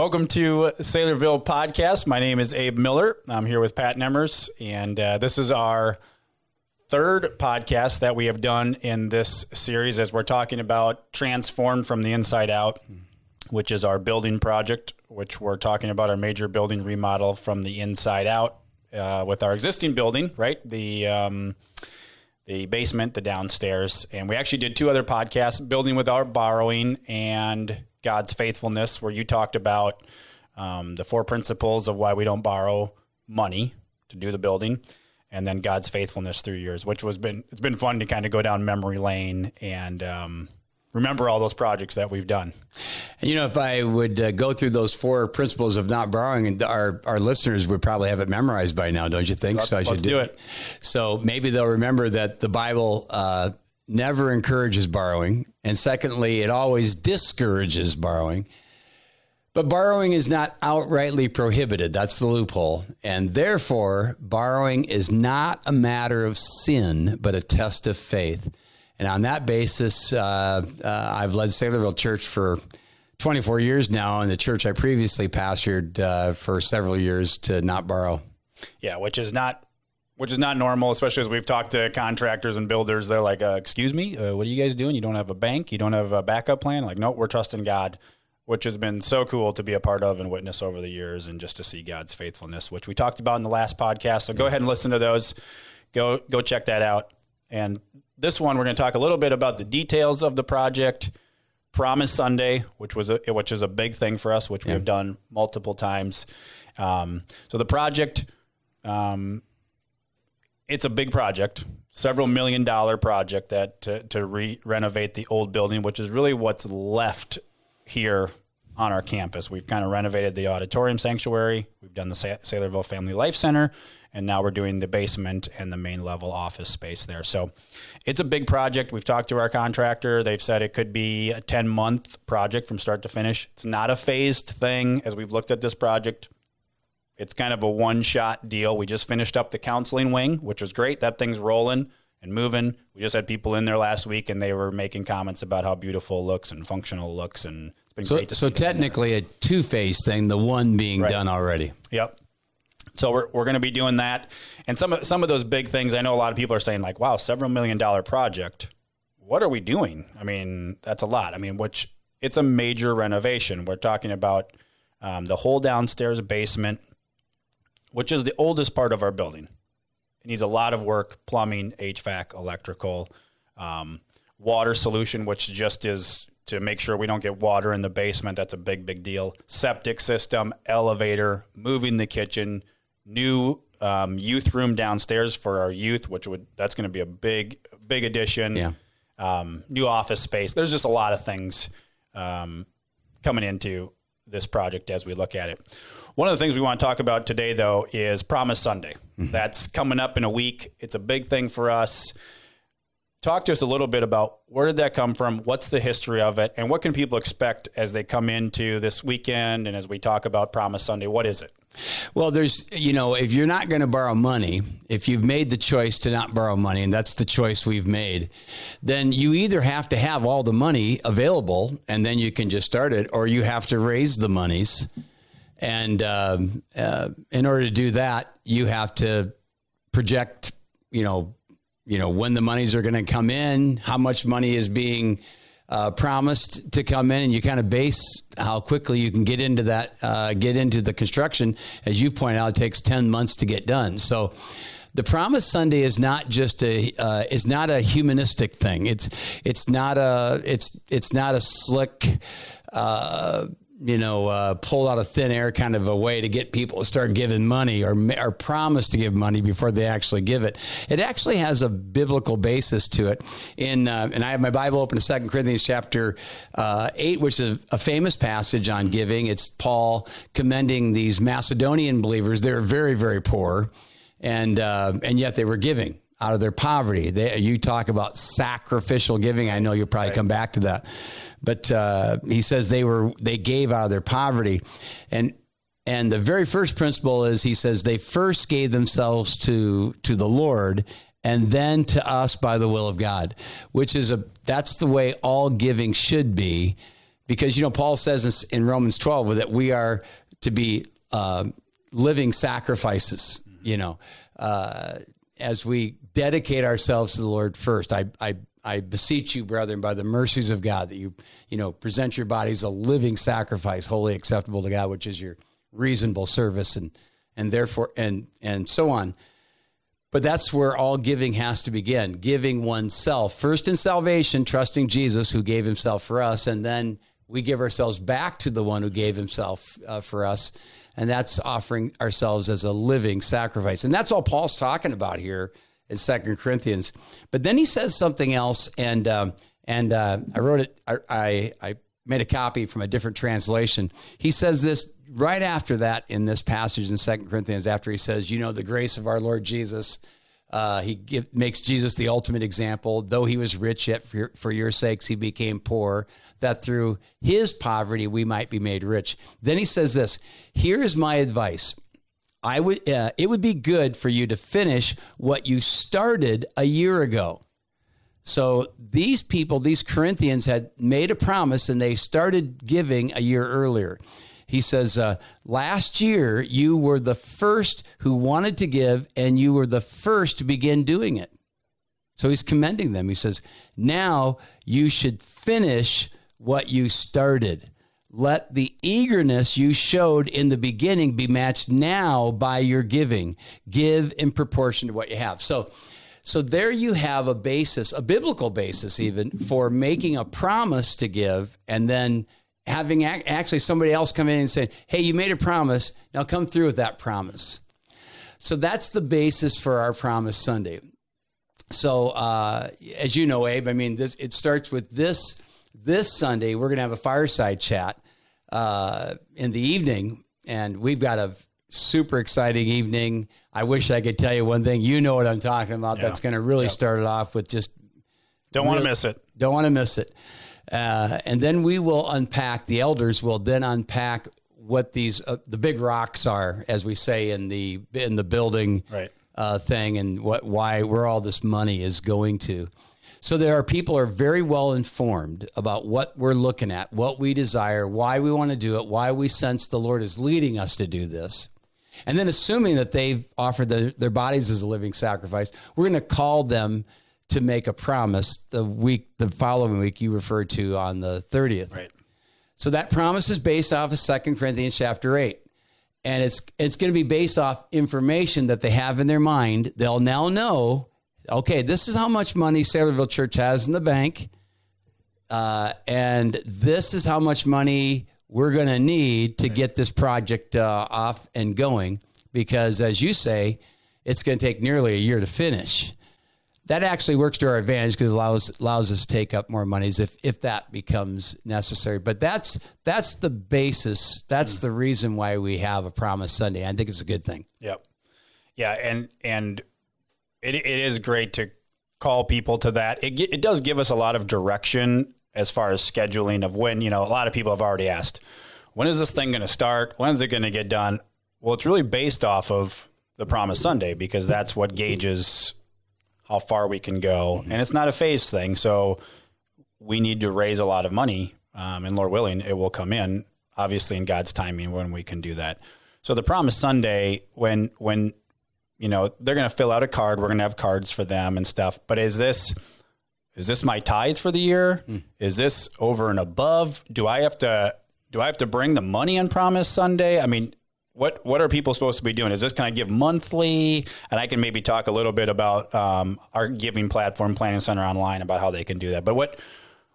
Welcome to Saylorville Podcast. My name is Abe Miller. I'm here with Pat Nemmers, and uh, this is our third podcast that we have done in this series as we're talking about Transformed from the Inside Out, which is our building project, which we're talking about our major building remodel from the inside out uh, with our existing building, right? The um, the basement, the downstairs, and we actually did two other podcasts: building without borrowing and God's faithfulness, where you talked about um, the four principles of why we don't borrow money to do the building, and then God's faithfulness through years, which was been it's been fun to kind of go down memory lane and um, remember all those projects that we've done. And you know, if I would uh, go through those four principles of not borrowing, and our our listeners would probably have it memorized by now, don't you think? Let's, so I should do it. So maybe they'll remember that the Bible. Uh, never encourages borrowing. And secondly, it always discourages borrowing. But borrowing is not outrightly prohibited. That's the loophole. And therefore, borrowing is not a matter of sin, but a test of faith. And on that basis, uh, uh, I've led Saylorville Church for 24 years now, and the church I previously pastored uh, for several years to not borrow. Yeah, which is not which is not normal, especially as we've talked to contractors and builders. They're like, uh, "Excuse me, uh, what are you guys doing? You don't have a bank? You don't have a backup plan?" Like, no, we're trusting God, which has been so cool to be a part of and witness over the years, and just to see God's faithfulness, which we talked about in the last podcast. So go ahead and listen to those. Go go check that out. And this one, we're going to talk a little bit about the details of the project. Promise Sunday, which was a, which is a big thing for us, which we have done multiple times. Um, so the project. Um, it's a big project, several million dollar project that to, to re- renovate the old building, which is really what's left here on our campus. We've kind of renovated the auditorium sanctuary, we've done the Sa- Saylorville Family Life Center, and now we're doing the basement and the main level office space there. So it's a big project. We've talked to our contractor. They've said it could be a 10 month project from start to finish. It's not a phased thing as we've looked at this project. It's kind of a one shot deal. We just finished up the counseling wing, which was great. That thing's rolling and moving. We just had people in there last week and they were making comments about how beautiful it looks and functional it looks. And it's been So, great to so see. there. technically, a two phase thing, the one being Right. done already. Yep. So we're, we're going to be doing that, and some of some of those big things. I know a lot of people are saying like, "Wow, several million dollar project. What are we doing?" I mean, that's a lot. I mean, which it's a major renovation. We're talking about um, the whole downstairs basement, which is the oldest part of our building. It needs a lot of work: plumbing, HVAC, electrical, um, water solution, which just is to make sure we don't get water in the basement. That's a big, big deal. Septic system, elevator, moving the kitchen, new um, youth room downstairs for our youth, which would that's going to be a big, big addition. Yeah. Um, new office space. There's just a lot of things um, coming into this project as we look at it. One of the things we want to talk about today, though, is Promise Sunday. Mm-hmm. That's coming up in a week. It's a big thing for us. Talk to us a little bit about where did that come from? What's the history of it? And what can people expect as they come into this weekend and as we talk about Promise Sunday? What is it? Well, there's, you know, if you're not going to borrow money, if you've made the choice to not borrow money, and that's the choice we've made, then you either have to have all the money available and then you can just start it, or you have to raise the monies. And um, uh, in order to do that, you have to project, you know, you know when the monies are going to come in, how much money is being uh, promised to come in, and you kind of base how quickly you can get into that, uh, get into the construction. As you point out, it takes ten months to get done. So. The Promise Sunday is not just a uh, is not a humanistic thing. It's it's not a it's it's not a slick uh, you know, uh, pulled out of thin air kind of a way to get people to start giving money or, or promise to give money before they actually give it. It actually has a biblical basis to it. In uh, and I have my Bible open to Second Corinthians chapter uh, eight, which is a famous passage on giving. It's Paul commending these Macedonian believers. They're very very poor, and uh, and yet they were giving out of their poverty. They, you talk about sacrificial giving. I know you'll probably come back to that, but uh, he says they were they gave out of their poverty, and and the very first principle is he says they first gave themselves to to the Lord and then to us by the will of God, which is a that's the way all giving should be because you know Paul says in Romans 12 that we are to be uh, living sacrifices. You know, uh, as we dedicate ourselves to the Lord first. I, I I beseech you, brethren, by the mercies of God, that you, you know, present your bodies a living sacrifice, wholly acceptable to God, which is your reasonable service, and and therefore and and so on. But that's where all giving has to begin giving oneself. First in salvation, trusting Jesus who gave himself for us, and then we give ourselves back to the one who gave himself uh, for us. And that's offering ourselves as a living sacrifice. And that's all Paul's talking about here in Second Corinthians. But then he says something else, and um, and uh, I wrote it. I, I, I made a copy from a different translation. He says this right after that in this passage in Second Corinthians, after he says, "You know, the grace of our Lord Jesus." Uh, he give, makes Jesus the ultimate example. Though he was rich, yet for your, for your sakes he became poor, that through his poverty we might be made rich. Then he says this Here is my advice. I would, uh, it would be good for you to finish what you started a year ago. So these people, these Corinthians, had made a promise and they started giving a year earlier. He says, uh, Last year, you were the first who wanted to give, and you were the first to begin doing it. So he's commending them. He says, Now you should finish what you started. Let the eagerness you showed in the beginning be matched now by your giving. Give in proportion to what you have. So, so there you have a basis, a biblical basis even for making a promise to give and then having actually somebody else come in and say, hey, you made a promise. Now come through with that promise. So that's the basis for our Promise Sunday. So, uh, as you know, Abe, I mean, this it starts with this this Sunday. We're going to have a fireside chat uh, in the evening, and we've got a super exciting evening. I wish I could tell you one thing. You know what I'm talking about. Yeah. That's going to really yep. start it off with just don't want to miss it. Don't want to miss it. Uh, and then we will unpack, the elders will then unpack what these, uh, the big rocks are, as we say in the, in the building right. uh, thing and what, why, where all this money is going to. So there are people are very well informed about what we're looking at, what we desire, why we want to do it, why we sense the Lord is leading us to do this. And then assuming that they've offered the, their bodies as a living sacrifice, we're going to call them to make a promise the week, the following week you referred to on the 30th. Right. So that promise is based off of Second Corinthians chapter 8. And it's it's going to be based off information that they have in their mind. They'll now know, okay, this is how much money Saylorville Church has in the bank. Uh, and this is how much money we're going to need to get this project uh, off and going. Because as you say, it's going to take nearly a year to finish that actually works to our advantage because it allows allows us to take up more monies if if that becomes necessary. But that's that's the basis. That's mm. the reason why we have a Promise Sunday. I think it's a good thing. Yep. Yeah, and and it it is great to call people to that. It it does give us a lot of direction as far as scheduling of when you know a lot of people have already asked when is this thing going to start? When is it going to get done? Well, it's really based off of the Promise Sunday because that's what gauges how far we can go. And it's not a phase thing. So we need to raise a lot of money. Um, and Lord willing, it will come in, obviously, in God's timing when we can do that. So the Promise Sunday, when, when, you know, they're going to fill out a card, we're going to have cards for them and stuff. But is this, is this my tithe for the year? Mm. Is this over and above? Do I have to, do I have to bring the money on Promise Sunday? I mean, what what are people supposed to be doing? Is this can I give monthly? And I can maybe talk a little bit about um, our giving platform, Planning Center Online, about how they can do that. But what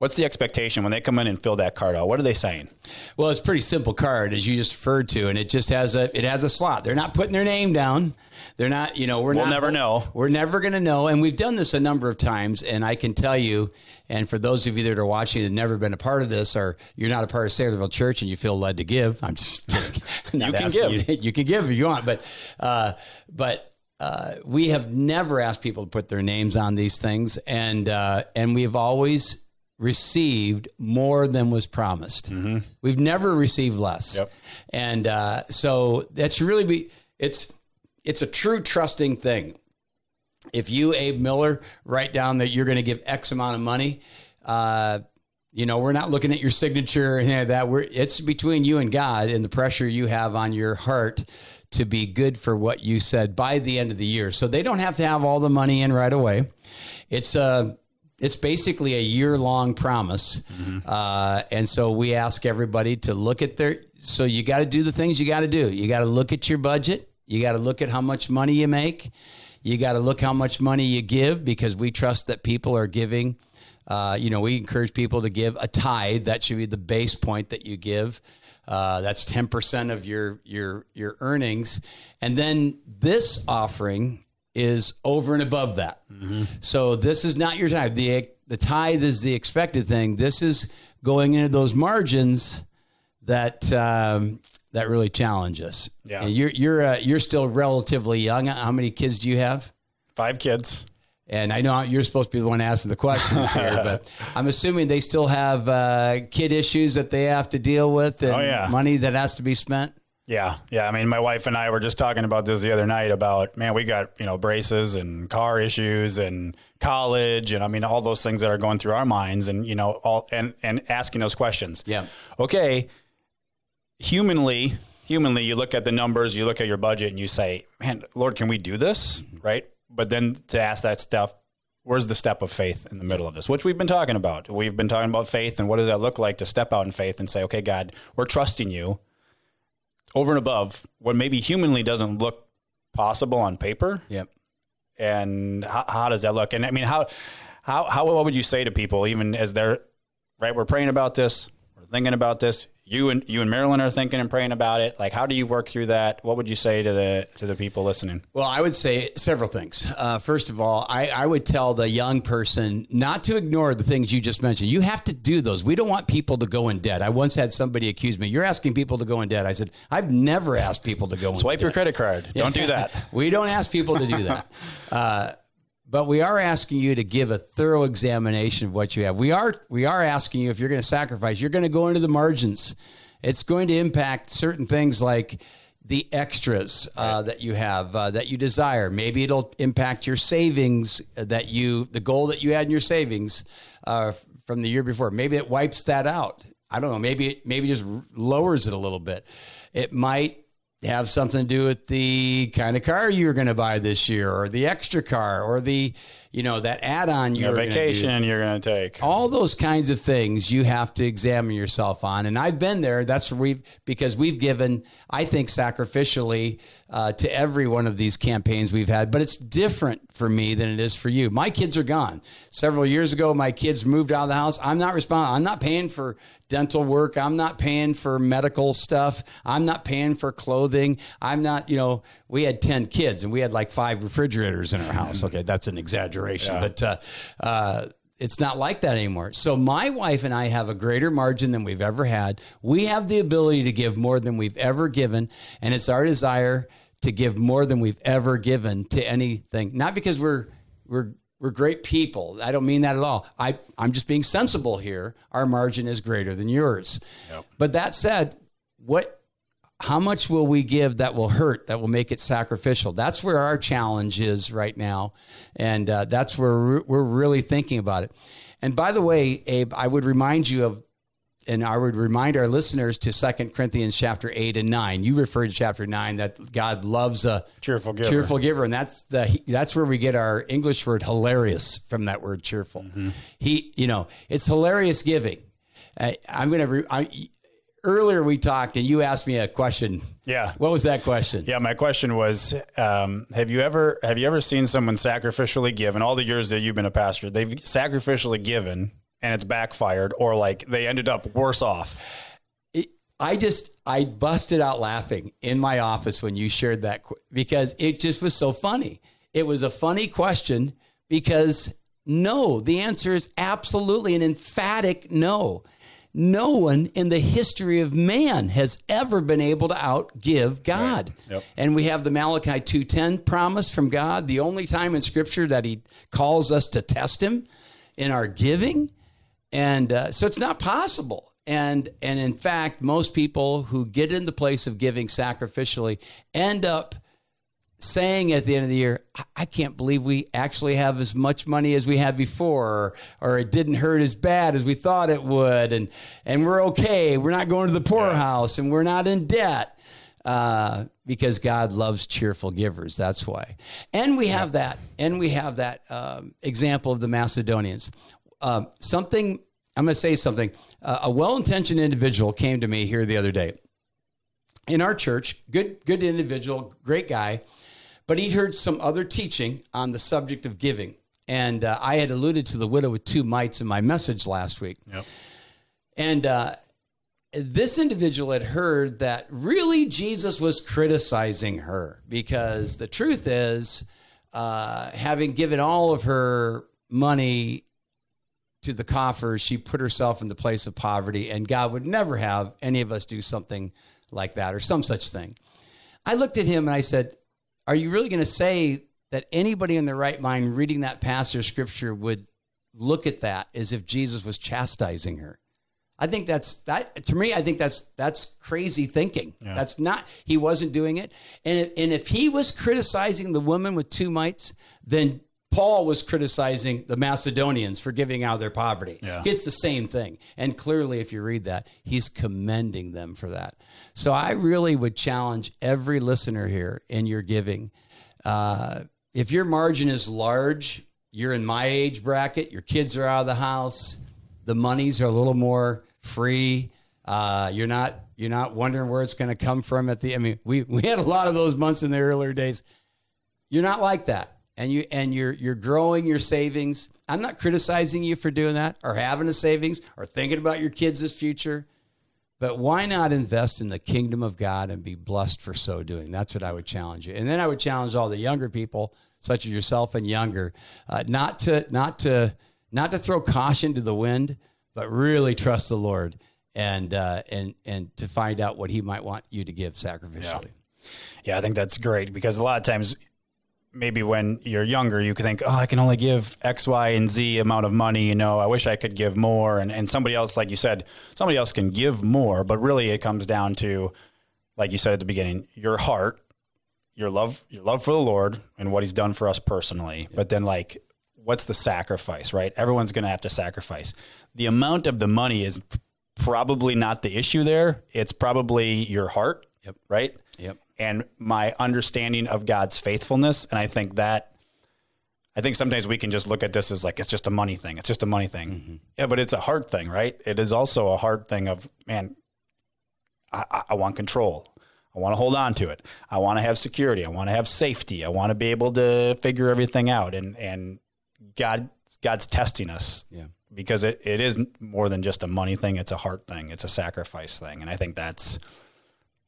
what's the expectation when they come in and fill that card out? What are they saying? Well, it's a pretty simple card, as you just referred to, and it just has a it has a slot. They're not putting their name down. They're not, you know, we're we'll not, never know. We're never going to know. And we've done this a number of times. And I can tell you, and for those of you that are watching and never been a part of this, or you're not a part of Saylorville Church and you feel led to give, I'm just you can give. You, you, can give if you want. But, uh, but, uh, we have never asked people to put their names on these things, and uh, and we've always received more than was promised. Mm-hmm. We've never received less, yep. and uh, so that's really be it's it's a true trusting thing. If you, Abe Miller, write down that you're going to give X amount of money, uh, You know, we're not looking at your signature and any of that. We're it's between you and God and the pressure you have on your heart to be good for what you said by the end of the year. So they don't have to have all the money in right away. It's a it's basically a year long promise, uh, and so we ask everybody to look at their. So you got to do the things you got to do. You got to look at your budget. You got to look at how much money you make. You got to look how much money you give because we trust that people are giving. Uh, you know, we encourage people to give a tithe. That should be the base point that you give. Uh, that's ten percent of your your your earnings, and then this offering is over and above that. So this is not your tithe. the The tithe is the expected thing. This is going into those margins that um, that really challenge us. Yeah. And you're you're uh, you're still relatively young. How many kids do you have? Five kids. And I know you're supposed to be the one asking the questions here, but I'm assuming they still have uh, kid issues that they have to deal with and Oh, yeah. money that has to be spent. Yeah, yeah. I mean, my wife and I were just talking about this the other night about man, we got you know braces and car issues and college and I mean all those things that are going through our minds and you know all and and asking those questions. Yeah. Okay. Humanly, humanly, you look at the numbers, you look at your budget, and you say, "Man, Lord, can we do this?" Mm-hmm. Right? But then to ask that stuff. Where's the step of faith in the middle of this, which we've been talking about? We've been talking about faith and what does that look like to step out in faith and say, okay, God, we're trusting you over and above what maybe humanly doesn't look possible on paper Yep. and how, how does that look and i mean how how how what would you say to people even as they're right we're praying about this we're thinking about this you and you and marilyn are thinking and praying about it like how do you work through that what would you say to the to the people listening Well, I would say several things. Uh, first of all, I, I would tell the young person not to ignore the things you just mentioned. You have to do those. We don't want people to go in debt. I once had somebody accuse me, "You're asking people to go in debt." I said, "I've never asked people to go in debt. swipe debt." your credit card don't do that we don't ask people to do that. Uh, but we are asking you to give a thorough examination of what you have. We are we are asking you if you're going to sacrifice, you're going to go into the margins. It's going to impact certain things like the extras uh, that you have uh, that you desire. Maybe it'll impact your savings that you the goal that you had in your savings uh, from the year before. Maybe it wipes that out. I don't know. Maybe it maybe just lowers it a little bit. It might have something to do with the kind of car you're going to buy this year or the extra car or the you know that add-on you're a gonna do. vacation you're going to take. All those kinds of things you have to examine yourself on. And i've been there. That's we've because we've given i think sacrificially uh, to every one of these campaigns we've had. But it's different for me than it is for you. My kids are gone. Several years ago my kids moved out of the house. I'm not responsible i'm not paying for dental work. I'm not paying for medical stuff. I'm not paying for clothing. I'm not you know we had 10 kids and we had like five refrigerators in our house okay that's an exaggeration but uh, uh, it's not like that anymore. So my wife and I have a greater margin than we've ever had. We have the ability to give more than we've ever given, and it's our desire to give more than we've ever given to anything. Not because we're we're we're great people. I don't mean that at all. I I'm just being sensible here. Our margin is greater than yours. But that said, what how much will we give that will hurt that will make it sacrificial? That's where our challenge is right now. And uh, that's where we're, really thinking about it. And by the way abe i would remind you of and i would remind our listeners to Second corinthians chapter 8 and 9 you referred to chapter 9 that god loves a Cheerful giver. cheerful giver. And that's the that's where we get our english word hilarious from that word cheerful. He you know it's hilarious giving. I, i'm going to re- earlier we talked and you asked me a question Yeah. what was that question Yeah, my question was: um, Have you ever have you ever seen someone sacrificially give in all the years that you've been a pastor? They've sacrificially given and it's backfired, or like they ended up worse off. it, I just I busted out laughing in my office when you shared that qu- because it just was so funny. It was a funny question because no, the answer is absolutely an emphatic no. No one in the history of man has ever been able to outgive God. Yep. And we have the Malachi 2:10 promise from God, the only time in scripture that he calls us to test him in our giving. And uh, so it's not possible. And and in fact, most people who get in the place of giving sacrificially end up saying at the end of the year, I, can't believe we actually have as much money as we had before, or, or it didn't hurt as bad as we thought it would, and and we're okay. We're not going to the poorhouse, and we're not in debt. Uh, because God loves cheerful givers. That's why. And we have that. And we have that um, example of the Macedonians. Um, something, I'm going to say something. Uh, a well intentioned individual came to me here the other day in our church. Good, good individual, great guy. But he'd heard some other teaching on the subject of giving. And uh, I had alluded to the widow with two mites in my message last week. Yep. And uh, this individual had heard that really Jesus was criticizing her because the truth is, uh, having given all of her money to the coffers, she put herself in the place of poverty, and God would never have any of us do something like that or some such thing. I looked at him and I said, Are you really going to say that anybody in their right mind reading that passage of scripture would look at that as if Jesus was chastising her? I think that's that to me. I think that's that's crazy thinking. Yeah. That's not. He wasn't doing it, and if, and if he was criticizing the woman with two mites, then Paul was criticizing the Macedonians for giving out their poverty. Yeah. It's the same thing, and clearly, if you read that, he's commending them for that. So I really would challenge every listener here in your giving. Uh, if your margin is large, you're in my age bracket. Your kids are out of the house. The monies are a little more free. Uh, you're not you're not wondering where it's going to come from at the. I mean, we we had a lot of those months in the earlier days. You're not like that, and you and you're you're growing your savings. I'm not criticizing you for doing that or having a savings or thinking about your kids' future. But why not invest in the kingdom of God and be blessed for so doing? That's what I would challenge you. And then I would challenge all the younger people, such as yourself and younger, uh, not to not to not to throw caution to the wind, but really trust the Lord and uh, and and to find out what He might want you to give sacrificially. Yeah, I think that's great because a lot of times, maybe when you're younger, you can think, oh, I can only give X, Y, and Z amount of money. You know, I wish I could give more. And, and somebody else, like you said, somebody else can give more. But really, it comes down to, like you said at the beginning, your heart, your love, your love for the Lord and what He's done for us personally. But then, like, what's the sacrifice, right? Everyone's going to have to sacrifice. The amount of the money is probably not the issue there. It's probably your heart, Yep. right? Yep. And my understanding of God's faithfulness. And I think that, I think sometimes we can just look at this as like, it's just a money thing. It's just a money thing. Mm-hmm. Yeah, but it's a heart thing, right? It is also a hard thing of, man, I, I- I want control. I want to hold on to it. I want to have security. I want to have safety. I want to be able to figure everything out. And, and God, God's testing us Yeah. because it, it is more than just a money thing. It's a heart thing. It's a sacrifice thing. And I think that's,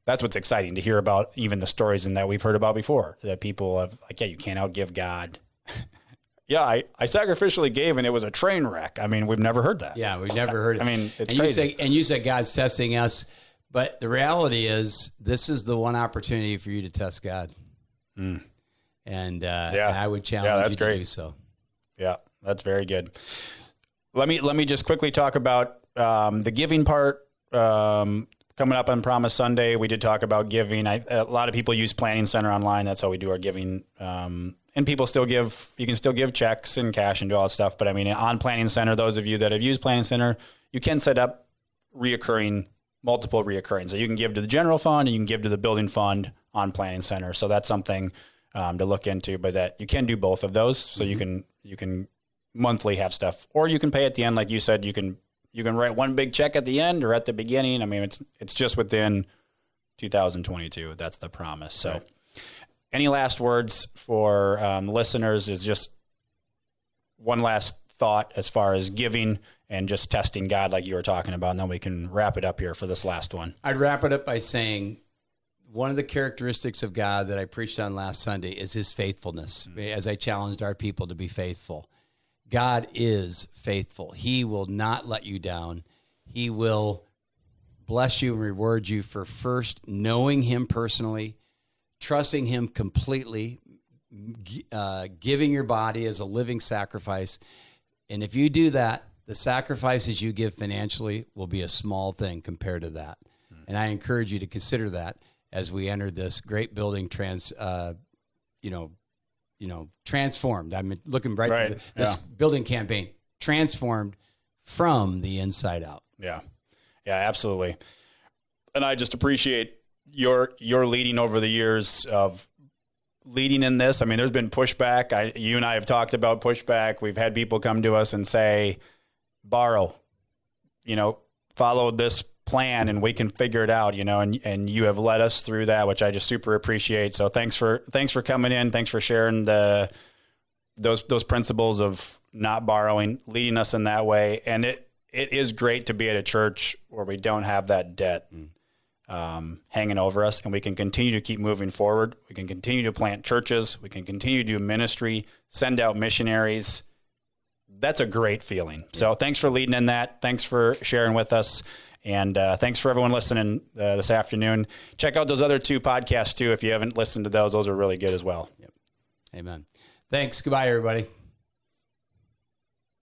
that's what's exciting to hear about even the stories and that we've heard about before that people have like, yeah, you can't outgive God. yeah, I, I sacrificially gave and it was a train wreck. I mean, we've never heard that. Yeah, we've never heard it. I mean, it's and crazy. You say, and you said God's testing us, but the reality is this is the one opportunity for you to test God. And uh. Yeah. and I would challenge Yeah, that's you to great. do so. Yeah, that's very good. Let me let me just quickly talk about um, the giving part. Um, coming up on Promise Sunday, we did talk about giving. I, a lot of people use Planning Center online. That's how we do our giving. Um, and people still give. You can still give checks and cash and do all that stuff. But I mean, on Planning Center, those of you that have used Planning Center, you can set up reoccurring, multiple reoccurring. So you can give to the general fund, and you can give to the building fund on Planning Center. So that's something um, to look into. But that you can do both of those. So you can you can monthly have stuff, or you can pay at the end, like you said. You can you can write one big check at the end or at the beginning. I mean, it's it's just within 2022. That's the promise. So, any last words for um, listeners? Is just one last thought as far as giving and just testing God, like you were talking about, and then we can wrap it up here for this last one. I'd wrap it up by saying one of the characteristics of God that I preached on last Sunday is his faithfulness, as I challenged our people to be faithful. God is faithful. He will not let you down. He will bless you and reward you for first knowing him personally, trusting him completely, uh, giving your body as a living sacrifice. And if you do that, the sacrifices you give financially will be a small thing compared to that. And I encourage you to consider that as we enter this great building trans, uh, you know, you know, transformed. I'm looking right, Right, at this yeah. building campaign transformed from the inside out. Yeah. Yeah, absolutely. And I just appreciate your your leading over the years of leading in this. I mean, there's been pushback. I you and I have talked about pushback. We've had people come to us and say, "Borrow, you know, follow this plan and we can figure it out, you know, and and you have led us through that, which I just super appreciate. So thanks for thanks for coming in. Thanks for sharing the those those principles of not borrowing, leading us in that way. And it it is great to be at a church where we don't have that debt um, hanging over us, and we can continue to keep moving forward. We can continue to plant churches. We can continue to do ministry, send out missionaries. That's a great feeling. So thanks for leading in that. Thanks for sharing with us. And uh, thanks for everyone listening uh, this afternoon. Check out those other two podcasts too if you haven't listened to those. Those are really good as well. Amen. Thanks. Goodbye, everybody.